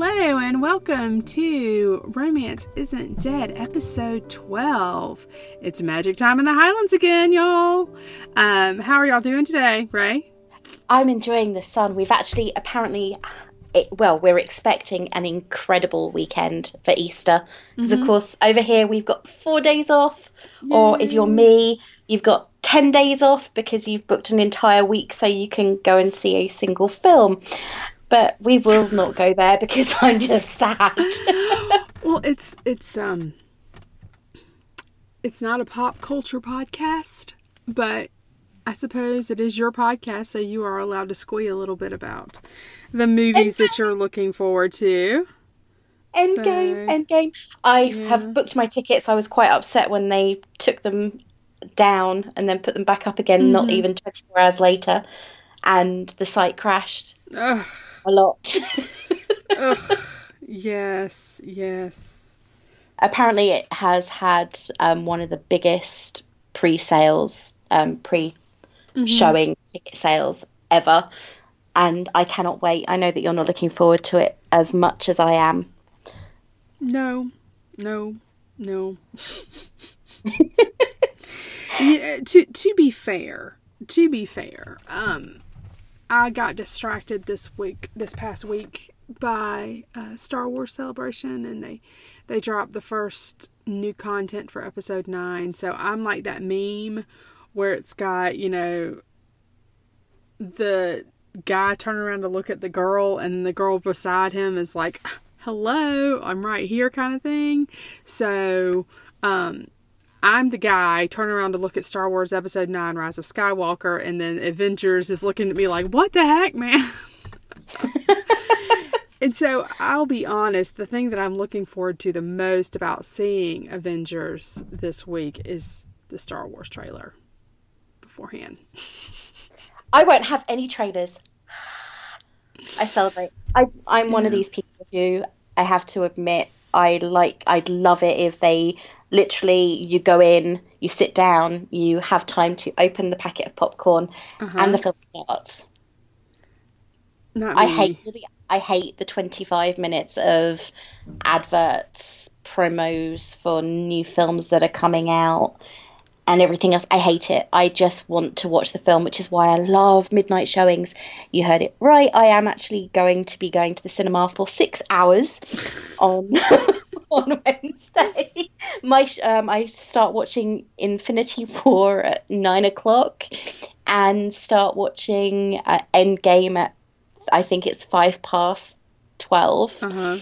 Hello and welcome to Romance Isn't Dead, episode 12. It's magic time in the Highlands again, y'all. Um, how are y'all doing today, Ray? I'm enjoying the sun. We've actually apparently, it, well, we're expecting an incredible weekend for Easter. Because, Mm-hmm. of course, over here we've got four days off. Or if you're me, you've got 10 days off because you've booked an entire week so you can go and see a single film. But we will not go there because I'm just sad. Well, it's it's um it's not a pop culture podcast, but I suppose it is your podcast, so you are allowed to squeal a little bit about the movies that you're looking forward to. Endgame, So- Endgame. I Yeah. have booked my tickets. I was quite upset when they took them down and then put them back up again, not even 24 hours later. And the site crashed Ugh. A lot. Ugh. Yes, yes. Apparently, it has had um, one of the biggest pre sales, um, pre showing ticket sales ever. And I cannot wait. I know that you're not looking forward to it as much as I am. No, no, no. Yeah, to to be fair, to be fair, um, I got distracted this week, this past week, by uh, Star Wars Celebration, and they they dropped the first new content for Episode Nine. So I'm like that meme where it's got you know the guy turning around to look at the girl, and the girl beside him is like, "Hello, I'm right here," kind of thing. So, um, I'm the guy turning around to look at Star Wars Episode 9 Rise of Skywalker, and then Avengers is looking at me like, what the heck, man? and so I'll be honest, the thing that I'm looking forward to the most about seeing Avengers this week is the Star Wars trailer beforehand. I won't have any trailers. I celebrate. I, I'm one of these people who I have to admit I like. I'd love it if they literally you go in, you sit down, you have time to open the packet of popcorn, uh-huh. and the film starts. Not I hate the I hate the 25 minutes of adverts, promos for new films that are coming out and everything else. I hate it. I just want to watch the film, which is why I love midnight showings. You heard it right. I am actually going to be going to the cinema for 6 hours on on Wednesday. My um, I start watching Infinity War at 9 o'clock and start watching uh, Endgame at I think it's five past twelve, Uh-huh.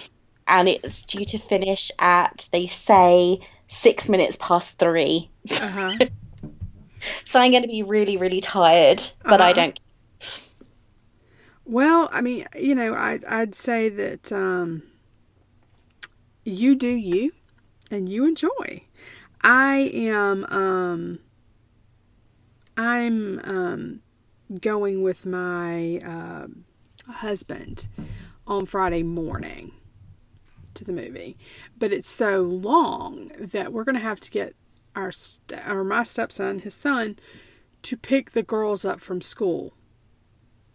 and it's due to finish at they say six minutes past three. Uh-huh. So I'm going to be really, really tired, but I Uh-huh. don't. Well, I mean, you know, I I'd say that um you do you and you enjoy. I am um I'm um going with my um husband on Friday morning to the movie. But it's so long that we're going to have to get our st- or my stepson, his son, to pick the girls up from school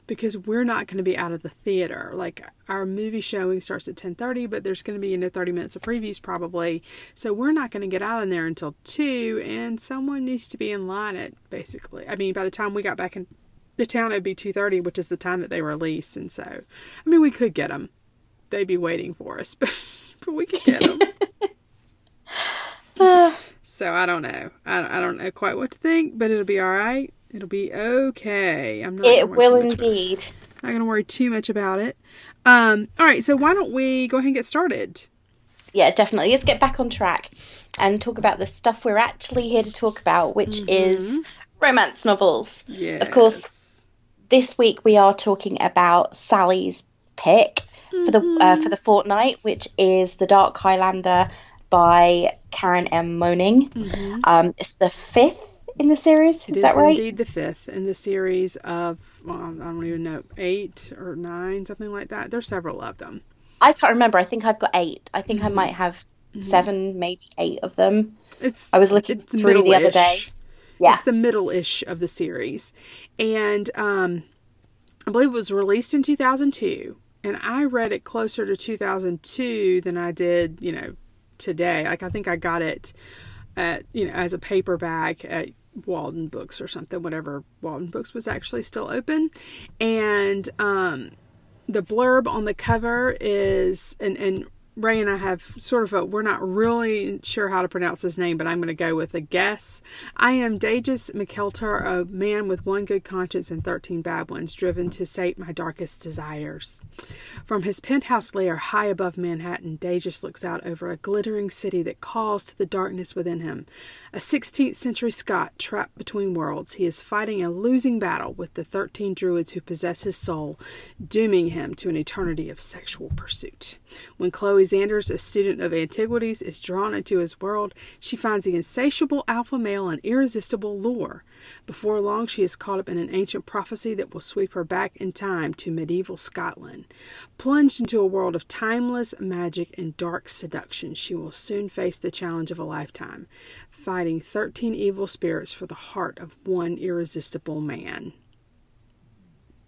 because we're not going to be out of the theater. Like our movie showing starts at 10:30, but there's going to be you know 30 minutes of previews probably. So we're not going to get out in there until 2 and someone needs to be in line at basically. I mean by the time we got back in the town it'd be 2:30, which is the time that they release and so I mean we could get them. They'd be waiting for us, but but we could get them. so I don't know. I, I don't know quite what to think, but it'll be all right. It'll be okay. I'm not It will indeed. Not going to worry too much about it. Um, all right, so why don't we go ahead and get started? Yeah, definitely. Let's get back on track and talk about the stuff we're actually here to talk about, which is romance novels. Yeah. Of course, this week we are talking about Sally's pick for the uh, for the fortnight, which is The Dark Highlander by Karen M. Moning. Um, it's the fifth in the series. Is It is that right? indeed the fifth in the series of, well, I don't even know, eight or nine, something like that. There's several of them. I can't remember. I think I've got eight. I think I might have seven, maybe eight of them. It's I was looking through the other day. Yeah. It's the middle-ish of the series. And um, I believe it was released in 2002. and I read it closer to 2002 than I did, you know, today. Like I think I got it at, you know, as a paperback at Waldenbooks or something, whatever Waldenbooks was actually still open. And um the blurb on the cover is and and Ray and I have sort of a, we're not really sure how to pronounce his name, but I'm going to go with a guess. I am Dageus MacKeltar, a man with one good conscience and 13 bad ones, driven to sate my darkest desires. From his penthouse lair high above Manhattan, Dageus looks out over a glittering city that calls to the darkness within him. A 16th century Scot trapped between worlds, he is fighting a losing battle with the 13 druids who possess his soul, dooming him to an eternity of sexual pursuit. When Chloe Zanders, a student of antiquities, is drawn into his world, she finds the insatiable alpha male an irresistible lure. Before long, she is caught up in an ancient prophecy that will sweep her back in time to medieval Scotland. Plunged into a world of timeless magic and dark seduction, she will soon face the challenge of a lifetime, fighting 13 evil spirits for the heart of one irresistible man.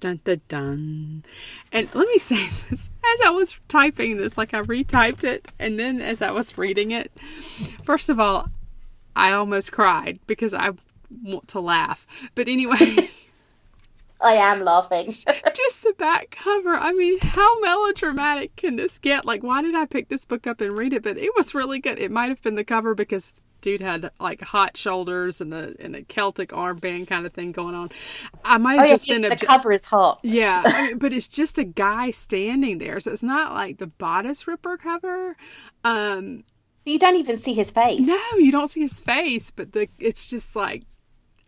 Dun dun dun. And let me say this as I was typing this, like I retyped it, and then as I was reading it, first of all, I almost cried because I want to laugh. But anyway. I am laughing. just the back cover. I mean, how melodramatic can this get? Like, why did I pick this book up and read it? But it was really good. It might have been the cover because dude had like hot shoulders and a and a Celtic armband kind of thing going on. I might have oh, just yeah, been the cover is hot. Yeah, I mean, but it's just a guy standing there, so it's not like the bodice ripper cover. Um, you don't even see his face. no, you don't see his face, but the it's just like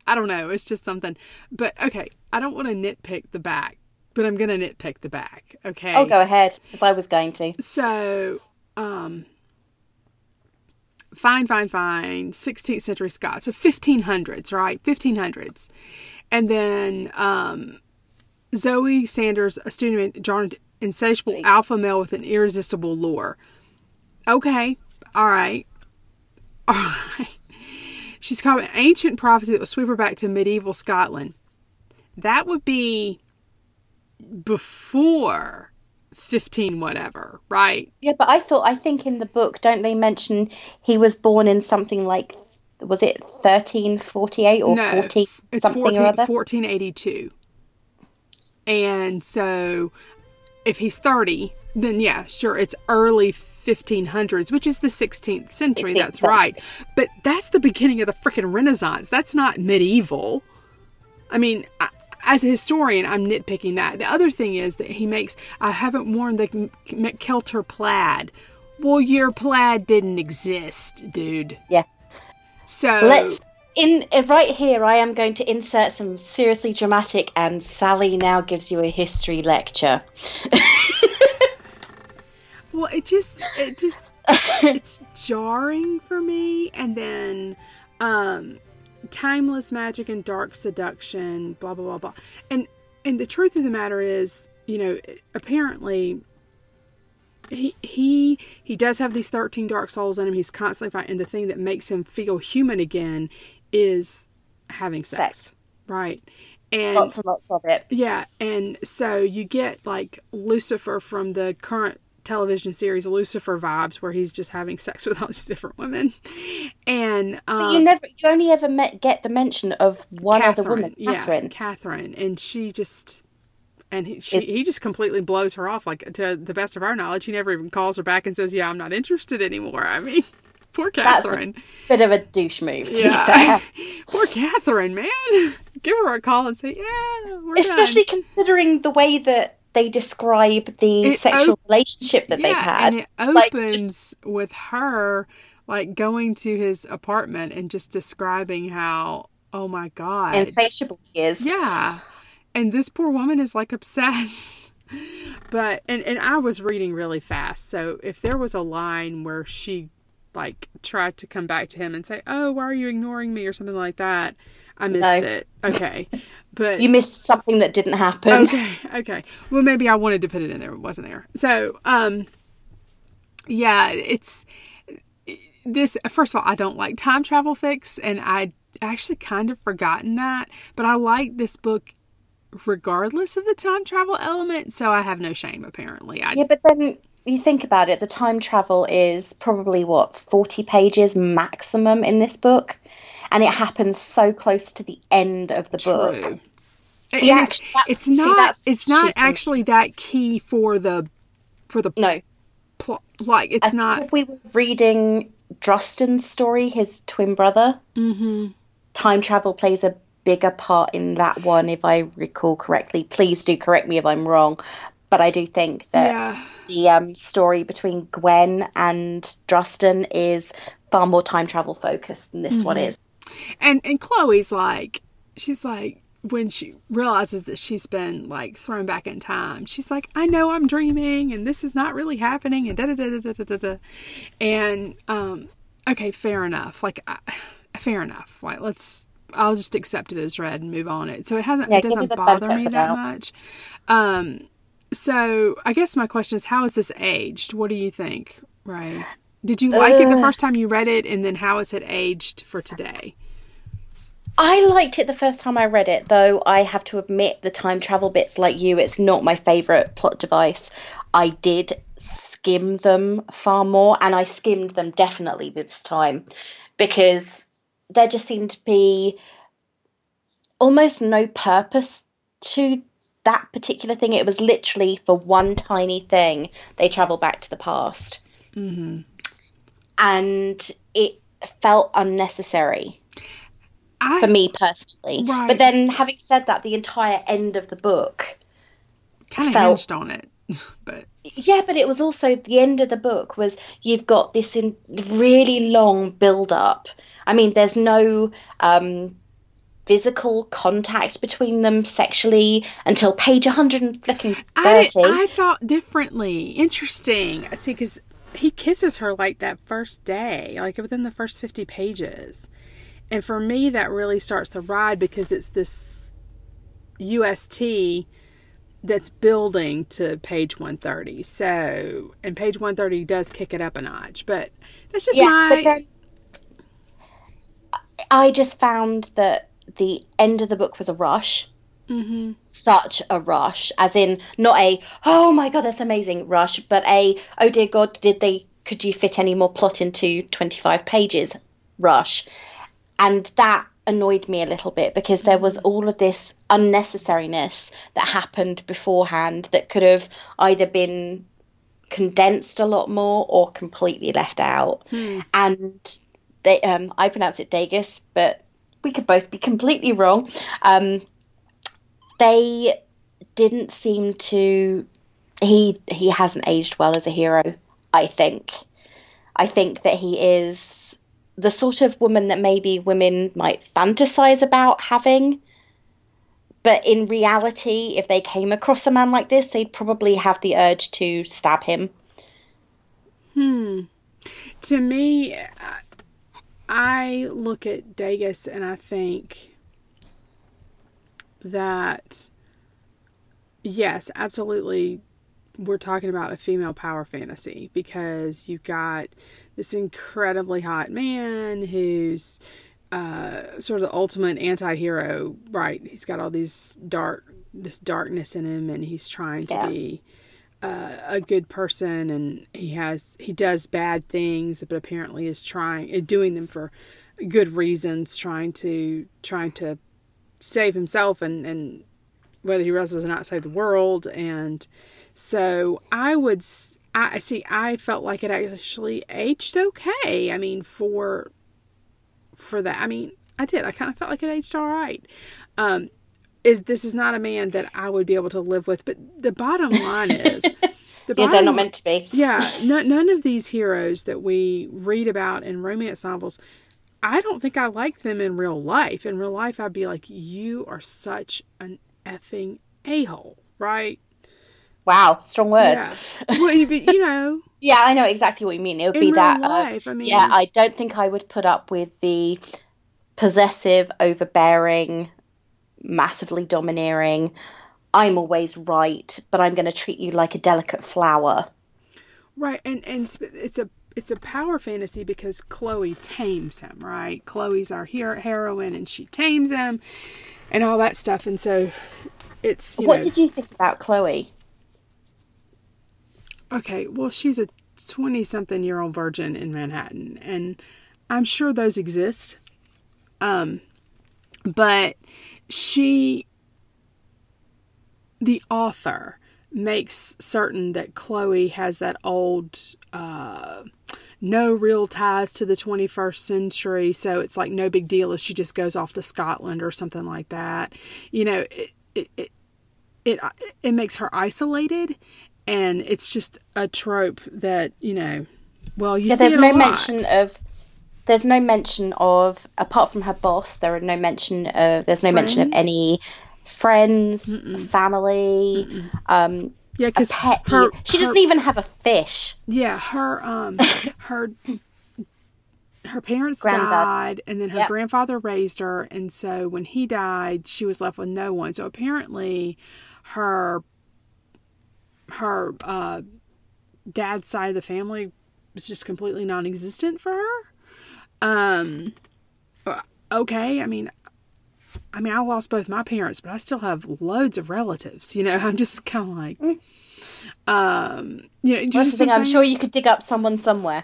I don't know. It's just something. But okay, I don't want to nitpick the back, but I'm gonna nitpick the back. Okay. Oh, go ahead. If I was going to. So, um, fine, fine, fine. 16th century Scots, so 1500s, right? 1500s, and then um, Zoe Sanders, a student drawn insatiable alpha male with an irresistible lure. Okay, all right, all right. She's called an ancient prophecy that will sweep her back to medieval Scotland. That would be before 15 whatever, right? Yeah, but I thought, I think in the book, don't they mention he was born in something like, was it 1348 or 40 it's something 14, or other? 1482. And so if he's 30, then yeah, sure, it's early 1500s, which is the 16th century. 16th That's right. But that's the beginning of the freaking Renaissance. That's not medieval. I mean, I, as a historian, I'm nitpicking that. The other thing is that he makes, I haven't worn the MacKeltar plaid. Well, your plaid didn't exist, dude. Yeah. So Let's in uh, right here. I am going to insert some seriously dramatic, and Sally now gives you a history lecture. Well, it just it just it's jarring for me and then um timeless magic and dark seduction, blah blah blah blah. And and the truth of the matter is, you know, apparently he he he does have these 13 dark souls in him. He's constantly fighting and the thing that makes him feel human again is having sex. Sex. Right. And Lots and lots of it. yeah, and so you get like Lucifer from the current television series Lucifer vibes, where he's just having sex with all these different women, and um, But you never, you only ever met, get the mention of one other woman, yeah, Catherine. Catherine, and she just. And he, she, he just completely blows her off. Like to the best of our knowledge, he never even calls her back and says, "Yeah, I'm not interested anymore." I mean, poor Catherine. bit of a douche move. To Yeah, poor Catherine, man. Give her a call and say, "Yeah, we're Especially done." considering the way that they describe the It sexual op- relationship that they've had. And it Like, opens just- with her like going to his apartment and just describing how, oh my God. insatiable he is. yeah. And this poor woman is like obsessed. But and, and I was reading really fast, so if there was a line where she like tried to come back to him and say, Oh, why are you ignoring me or something like that, I missed No. it. Okay. But You missed something that didn't happen. Okay, okay. Well, maybe I wanted to put it in there, it wasn't there. So, um, yeah, it's this. First of all, I don't like time travel fix, and I actually kind of forgotten that, but I like this book regardless of the time travel element, so I have no shame apparently. I, Yeah, but then you think about it, the time travel is probably what, 40 pages maximum in this book? And it happens so close to the end of the book. True. See, and it's, that- it's not that's it's not actually that key for the for the No, plot like it's I not if we were reading Drustan's story, his twin brother, Mhm. time travel plays a bigger part in that one, if I recall correctly. Please do correct me if I'm wrong. But I do think that yeah the um, story between Gwen and Drustin is far more time travel focused than this one Mm-hmm. is. And and Chloe's like she's like when she realizes that she's been like thrown back in time she's like I know I'm dreaming and this is not really happening and da da da da da da da and um okay fair enough. Like I, fair enough. Like let's I'll just accept it as read and move on it. So it hasn't Yeah, it doesn't the bother me that much. Um so I guess my question is how is this aged? What do you think Ray? Did you like it the first time you read it and then how is it aged for today I liked it the first time I read it, though I have to admit the time travel bits, like you, it's not my favourite plot device. I did skim them far more, and I skimmed them definitely this time because there just seemed to be almost no purpose to that particular thing. It was literally for one tiny thing, they travel back to the past. mm-hmm. And it felt unnecessary I, for me personally. Right. But then, having said that, the entire end of the book, kind of felt- hinged on it, but yeah, but it was also the end of the book was you've got this in really long build up. I mean, there's no um, physical contact between them sexually until page 130. I I thought differently. Interesting. See, because he kisses her like that first day, like within the first fifty pages, and for me that really starts the ride because it's this UST that's building to page 130. So, and page 130 does kick it up a notch, but that's just yeah, my. I just found that the end of the book was a rush. hmm such a rush, as in not a oh my god that's amazing rush, but a oh dear god did they could you fit any more plot into twenty five pages rush, and that annoyed me a little bit because there was all of this unnecessariness that happened beforehand that could have either been condensed a lot more or completely left out, and they um I pronounce it Dagus, but we could both be completely wrong. Um, they didn't seem to he he hasn't aged well as a hero i think. I think that he is the sort of woman that maybe women might fantasize about having but in reality if they came across a man like this they'd probably have the urge to stab him Hmm. To me, I- look at Dagus and I think that, yes, absolutely, we're talking about a female power fantasy because you've got this incredibly hot man who's uh, sort of the ultimate anti-hero, right? He's got all these dark, this darkness in him, and he's trying to Yeah. be uh, a good person, and he has he does bad things, but apparently is trying uh, doing them for good reasons, trying to trying to save himself and and whether he realizes or not save the world and so i would I see i felt like it actually aged okay i mean for for that i mean i did i kind of felt like it aged all right um is this is not a man that i would be able to live with but the bottom line is the yeah they're not meant to be yeah, no, none of these heroes that we read about in romance novels, I don't think I liked them in real life. In real life, I'd be like, you are such an effing a hole, right? Wow strong words Yeah. Well, you- you know, Yeah, I know exactly what you mean. It would be that. uh, life, I mean, yeah, I don't think I would put up with the possessive, overbearing, massively domineering. I'm always right, but I'm going to treat you like a delicate flower. right, and and it's- a it's a power fantasy because Chloe tames him, right? Chloe's our hero heroine, and she tames him, and all that stuff, and so it's you what know, did you think about Chloe? Okay, well, she's a 20 something year old virgin in Manhattan, and I'm sure those exist. Um, but she, the author, makes certain that Chloe has that old, uh, no real ties to the 21st century, so it's like no big deal if she just goes off to Scotland or something like that. You know, it, it, it, it, it makes her isolated and it's just a trope that you know well you Yeah, see there's no lot. mention of. There's no mention of apart from her boss. There are no mention of. There's no mention of Friends? any friends, family, um, yeah because pet. her, she her- doesn't even have a fish. yeah her um her her parents Granddad. died and then her Yep. grandfather raised her and so when he died she was left with no one so apparently her her uh dad's side of the family was just completely non-existent for her um uh, okay i mean i mean i lost both my parents but i still have loads of relatives you know i'm just kind of like um you know you Mm. Thing. I'm sure you could dig up someone somewhere.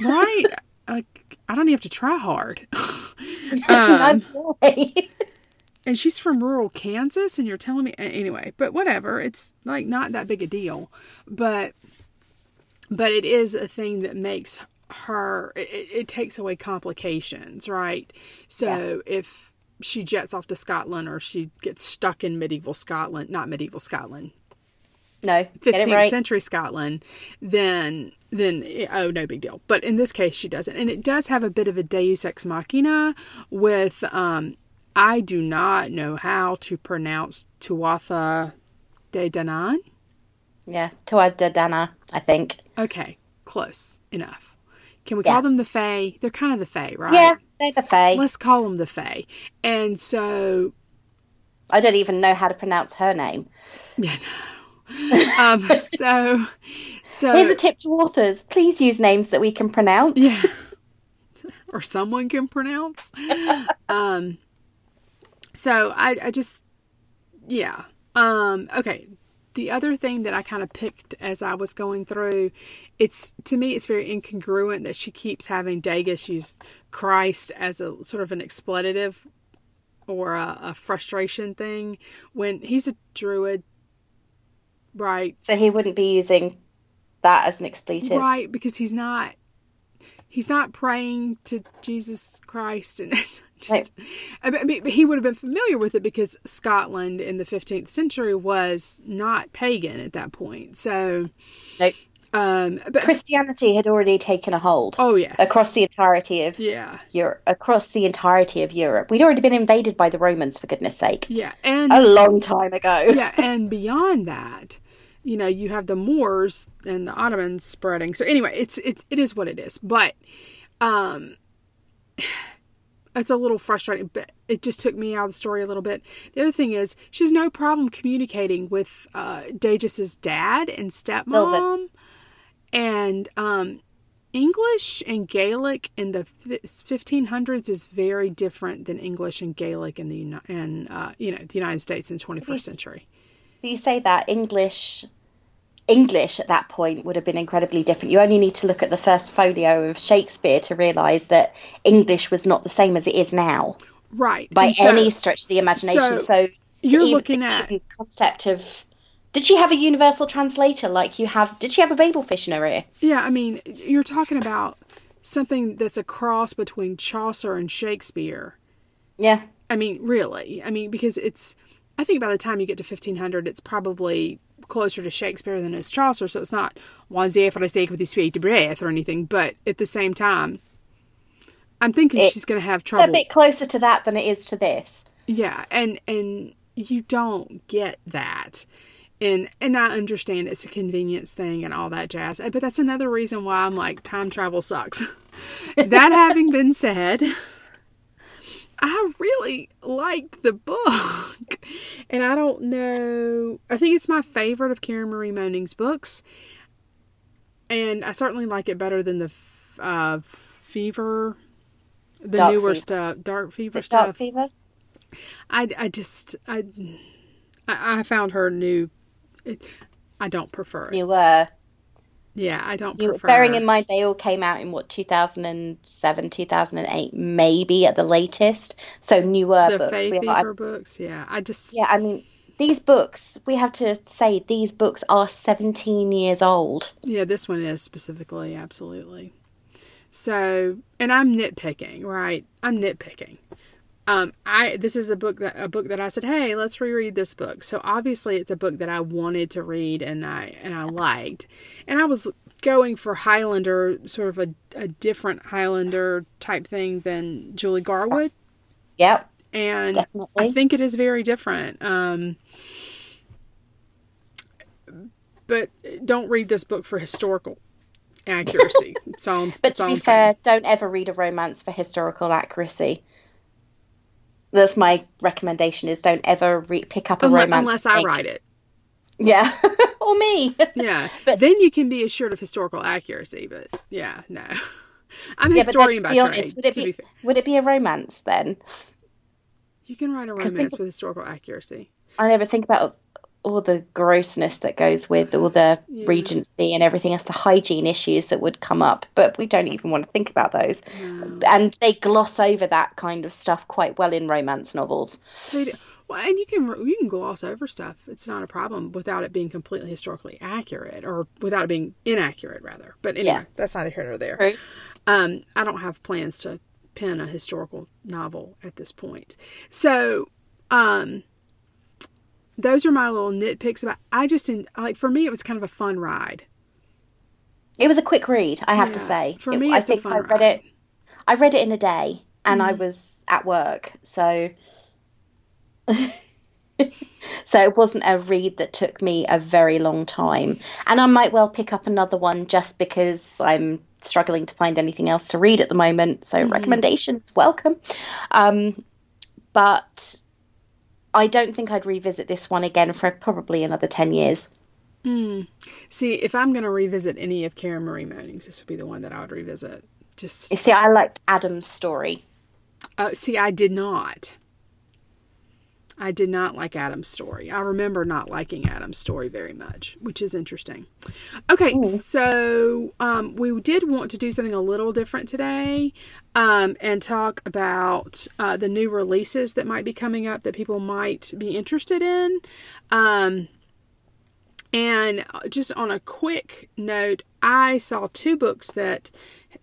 right like i don't even have to try hard um. And she's from rural Kansas, and you're telling me anyway. But whatever, it's like not that big a deal. But but it is a thing that makes her. It, it- takes away complications, right? So if she jets off to Scotland, or she gets stuck in medieval Scotland, not medieval Scotland, no, 15th right. century Scotland, then then oh no big deal. But in this case, she doesn't, and it does have a bit of a Deus ex machina with um. I do not know how to pronounce Tuatha De Danann. Yeah, Tuatha De Dana, I think. Okay, close enough. Can we Yeah. call them the Fae? They're kind of the Fae, right? Yeah, they're the Fae. Let's call them the Fae. And so, I don't even know how to pronounce her name. yeah, no. um, so, so Here's a tip to authors: please use names that we can pronounce. Yeah. or someone can pronounce. um so I I just yeah. Um okay. The other thing that I kind of picked as I was going through, it's to me it's very incongruent that she keeps having Dagus use Christ as a sort of an expletive or a, a frustration thing when he's a druid, right? So he wouldn't be using that as an expletive. Right, because he's not he's not praying to Jesus Christ and it's just I mean, he would have been familiar with it because Scotland in the 15th century was not pagan at that point. So Nope. um but Christianity had already taken a hold oh yes. across the entirety of Yeah. Europe. Across the entirety of Europe, we'd already been invaded by the Romans, for goodness sake, Yeah. And a long time ago. yeah, and beyond that, you know, you have the Moors and the Ottomans spreading. So anyway, it's it, it is what it is. But um it's a little frustrating, but it just took me out of the story a little bit. The other thing is she has no problem communicating with uh dad and stepmom. And um English and Gaelic in the fi- 1500s is very different than English and Gaelic in the in uh, you know the United States in the 21st Yes. century. You say that English, English at that point would have been incredibly different. You only need to look at the first folio of Shakespeare to realise that English was not the same as it is now Right. by so any stretch of the imagination. so So, you're even looking the at even concept of. Did she have a universal translator like you have? Did she have a Babel fish in her ear? yeah, I mean, you're talking about something that's a cross between Chaucer and Shakespeare. Yeah. I mean, really. I mean, because it's I think by the time you get to 1500 it's probably closer to Shakespeare than it's Chaucer, so it's not "Oisez for the sake of the sweet breath" or anything, but at the same time I'm thinking It's she's going to have trouble. A bit closer to that than it is to this. Yeah, and and you don't get that. And and I understand it's a convenience thing and all that jazz. But that's another reason why I'm like time travel sucks. that having been said, I really liked the book. And I don't know, I think it's my favorite of Karen Marie Moning's books. And I certainly like it better than the uh, Fever, the Dark newer Fever. stuff, Dark Fever Is it Dark stuff. fever? I, I just I I, I found her new. It, I don't prefer it. You were. Yeah, I don't You, prefer. bearing in mind they all came out in what 2007, 2008, maybe at the latest. So newer the books. Fae We are, books. Yeah, I just. yeah, I mean these books. We have to say these books are 17 years old. Yeah, this one is specifically, absolutely. So, and I'm nitpicking, right? I'm nitpicking. Um, I this is a book that a book that I said, hey, let's reread this book. So obviously, it's a book that I wanted to read and I and I liked, and I was going for Highlander, sort of a, a different Highlander type thing than Julie Garwood, Yep, and definitely. I think it is very different. Um, but don't read this book for historical accuracy. so I'm, But to be fair, don't ever read a romance for historical accuracy. That's my recommendation: is don't ever re- pick up a Unless, romance. unless I write it. Yeah, or me. Yeah. But- then you can be assured of historical accuracy. But yeah, no. I'm a Yeah, historian by to trade. would it to be, be fair. would it be a romance then? You can write a romance with historical accuracy. I never think about all the grossness that goes with all the Yeah. regency and everything else, the hygiene issues that would come up, but we don't even want to think about those. No. And they gloss over that kind of stuff quite well in romance novels. They do. Well, and you can you can gloss over stuff. It's not a problem without it being completely historically accurate, or without it being inaccurate, rather. But anyway, Yeah. that's neither here nor there. Um, I don't have plans to pen a historical novel at this point. So, um, those are my little nitpicks about. I just didn't like for me, it was kind of a fun ride. It was a quick read, I have to say. For It- me, I think fun I read ride. it. I read it in a day, and Mm. I was at work, so so it wasn't a read that took me a very long time. And I might well pick up another one just because I'm struggling to find anything else to read at the moment. So Mm-hmm. recommendations, welcome. Um, but I don't think I'd revisit this one again for probably another ten years. See, if I'm going to revisit any of Karen Marie Monings, this would be the one that I would revisit. Just see, I liked Adam's story. uh, see, I did not. I did not like Adam's story. I remember not liking Adam's story very much, which is interesting. Okay, so um, we did want to do something a little different today um, and talk about uh, the new releases that might be coming up that people might be interested in. Um, and just on a quick note, I saw two books that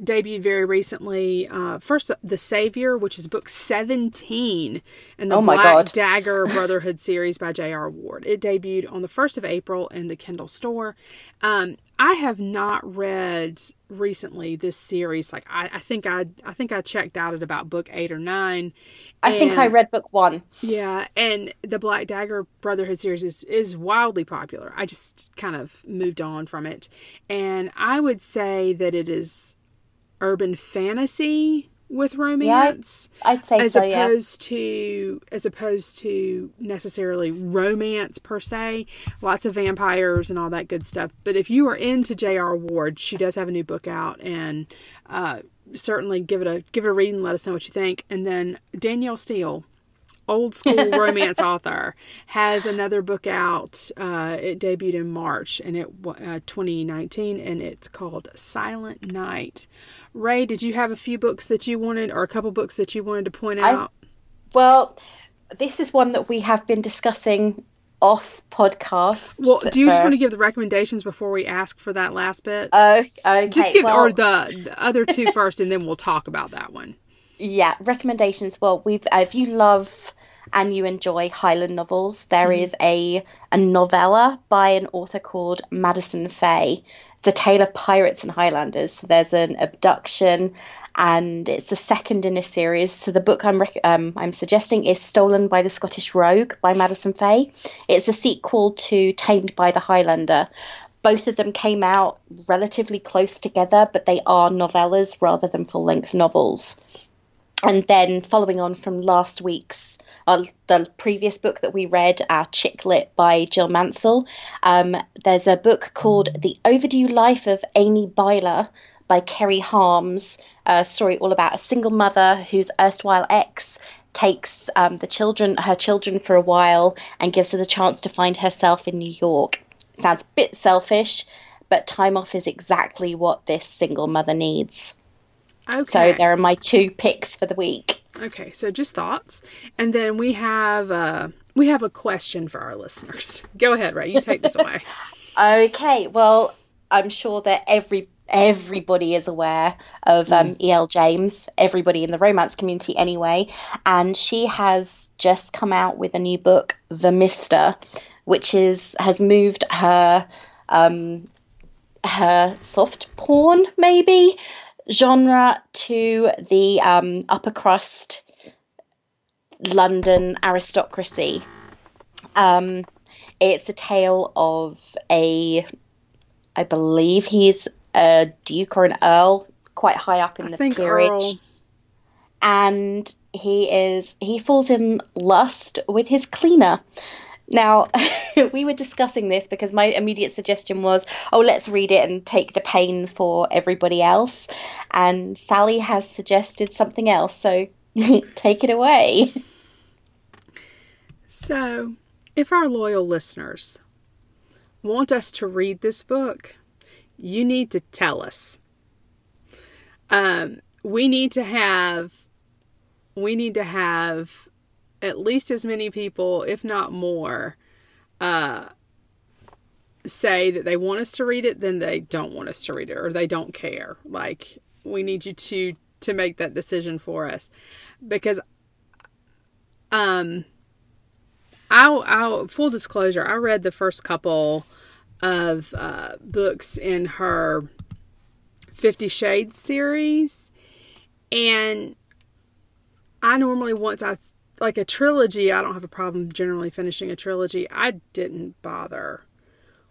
debuted very recently. Uh, first, The Savior, which is book 17 in the Oh Black God. Dagger Brotherhood series by J.R. Ward. It debuted on the 1st of April in the Kindle store. Um, I have not read recently this series. Like I, I think I, I think I checked out at about book eight or nine. I think I read book one. yeah, and the Black Dagger Brotherhood series is, is wildly popular. I just kind of moved on from it. And I would say that it is urban fantasy with romance I'd say as so, yeah. opposed to as opposed to necessarily romance per se. Lots of vampires and all that good stuff. But if you are into J.R. Ward, she does have a new book out and uh, certainly give it a give it a read and let us know what you think. And then Danielle Steel, old school romance author, has another book out. Uh, it debuted in March and it uh, 2019, and it's called Silent Night. Ray, did you have a few books that you wanted, or a couple books that you wanted to point I- out? Well, this is one that we have been discussing off podcast. Well, do you just want to give the recommendations before we ask for that last bit? Oh, okay. just give well, or the, the other two first, and then we'll talk about that one. Yeah recommendations. Well, we've uh, if you love and you enjoy Highland novels, there is a a novella by an author called Madison Fay. It's a tale of pirates and Highlanders. So there's an abduction, and it's the second in a series. So the book I'm rec- um, I'm suggesting is Stolen by the Scottish Rogue by Madison Fay. It's a sequel to Tamed by the Highlander. Both of them came out relatively close together, but they are novellas rather than full length novels. And then following on from last week's, uh, the previous book that we read, our Chick Lit by Jill Mansell, um, there's a book called The Overdue Life of Amy Byler by Kelly Harms, a story all about a single mother whose erstwhile ex takes um, the children, her children, for a while and gives her the chance to find herself in New York. Sounds a bit selfish, but time off is exactly what this single mother needs. Okay. So there are my two picks for the week. Okay, so just thoughts, and then we have uh, we have a question for our listeners. Go ahead, Ray. You take this away. Okay, well, I'm sure that every everybody is aware of um, E.L. James. Everybody in the romance community, anyway, and she has just come out with a new book, The Mister, which is has moved her um, her soft porn maybe genre to the um, upper crust London aristocracy. Um, it's a tale of a, I believe he's a duke or an earl, quite high up in I the peerage, Earl. and he is he falls in lust with his cleaner. Now, we were discussing this because my immediate suggestion was, oh, let's read it and take the pain for everybody else. And Sally has suggested something else, so take it away. So, if our loyal listeners want us to read this book, you need to tell us. Um, we need to have we need to have at least as many people, if not more, uh, say that they want us to read it, then they don't want us to read it, or they don't care. Like we need you to to make that decision for us, because um, I'll, I'll full disclosure. I read the first couple of uh, books in her Fifty Shades series, and I normally once I like a trilogy. I don't have a problem generally finishing a trilogy. I didn't bother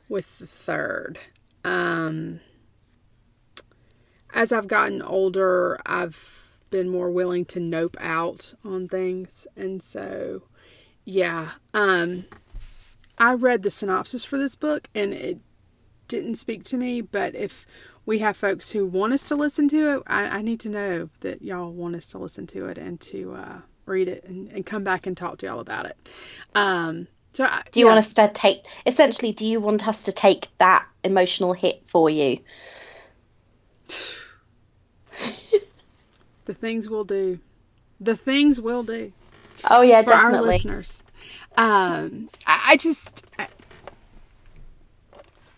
with the third. Um, as I've gotten older, I've been more willing to nope out on things, and so yeah. Um, I read the synopsis for this book and it didn't speak to me, but if we have folks who want us to listen to it, I, I need to know that y'all want us to listen to it and to uh, read it and, and come back and talk to y'all about it. Um, so I, Do you yeah. want us to take, essentially, do you want us to take that emotional hit for you? the things we'll do, the things we'll do. Oh, yeah, for our listeners. Um, I, I just, I-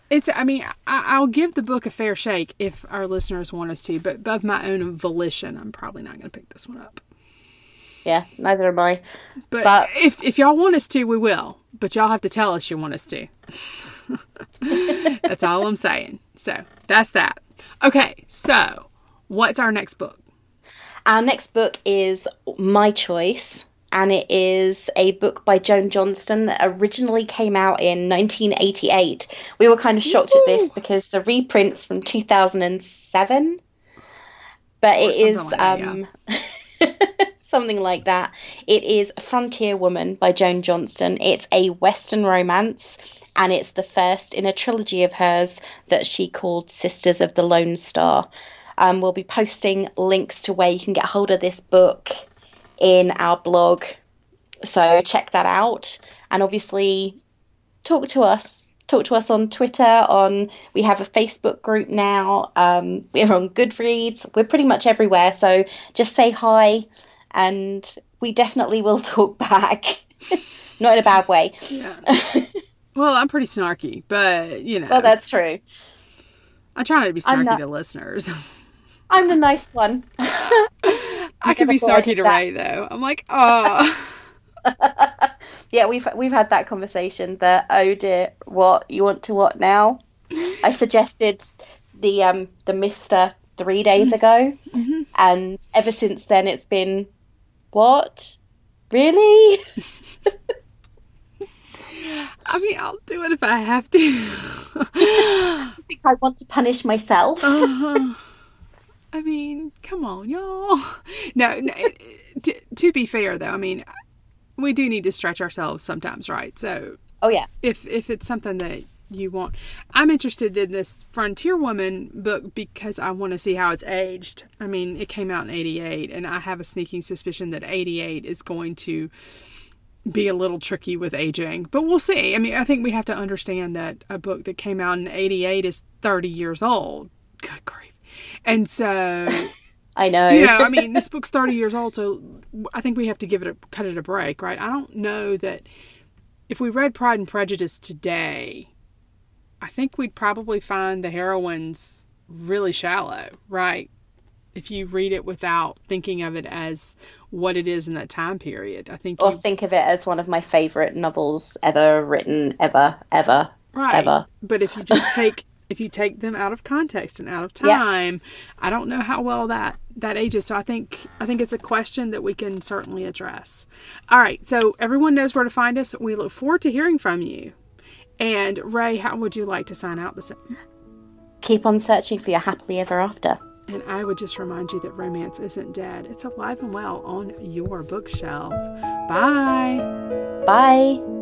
it's. I mean, I, I'll give the book a fair shake if our listeners want us to, but of my own volition, I'm probably not going to pick this one up. Yeah, neither am I. But, But- if if y'all want us to, we will. But y'all have to tell us you want us to. that's all I'm saying. So that's that. Okay, so what's our next book? Our next book is My Choice, and it is a book by Joan Johnston that originally came out in 1988. We were kind of shocked at this because the reprint's from 2007, but Or it is like that, um, something like that. It is Frontier Woman by Joan Johnston. It's a Western romance. And it's the first in a trilogy of hers that she called Sisters of the Lone Star. Um, we'll be posting links to where you can get hold of this book in our blog. So check that out. And obviously, talk to us. Talk to us on Twitter. On we have a Facebook group now. Um, we're on Goodreads. We're pretty much everywhere. So just say hi, and we definitely will talk back. Not in a bad way. Yeah. well, I'm pretty snarky, but you know, Well, that's true. I try not to be snarky not- to listeners. I'm the nice one. I can be snarky to. Ray though. I'm like, oh. Yeah, we've we've had that conversation. That oh dear, what you want to what now? I suggested the um the Mister three days ago, and ever since then it's been what? Really? I mean, I'll do it if I have to. I think I want to punish myself. Uh-huh. I mean, come on, y'all. No, no to, to be fair though, I mean, we do need to stretch ourselves sometimes, right? So Oh yeah, if if it's something that you want. I'm interested in this Frontier Woman book because I want to see how it's aged. I mean, it came out in 88, and I have a sneaking suspicion that 88 is going to be a little tricky with aging, but we'll see. I mean, I think we have to understand that a book that came out in 88 is 30 years old. Good grief. And so. I know. You know, I mean, this book's 30 years old, so I think we have to give it a cut it a break, right? I don't know that if we read Pride and Prejudice today, I think we'd probably find the heroines really shallow, right? If you read it without thinking of it as what it is in that time period, I think. Or you, think of it as one of my favorite novels ever written, ever, ever, right. ever. But if you just take if you take them out of context and out of time. I don't know how well that that ages. So I think I think it's a question that we can certainly address. All right, so everyone knows where to find us. We look forward to hearing from you. And Ray, how would you like to sign out this? Keep on searching for your happily ever after. And I would just remind you that romance isn't dead. It's alive and well on your bookshelf. Bye. Bye.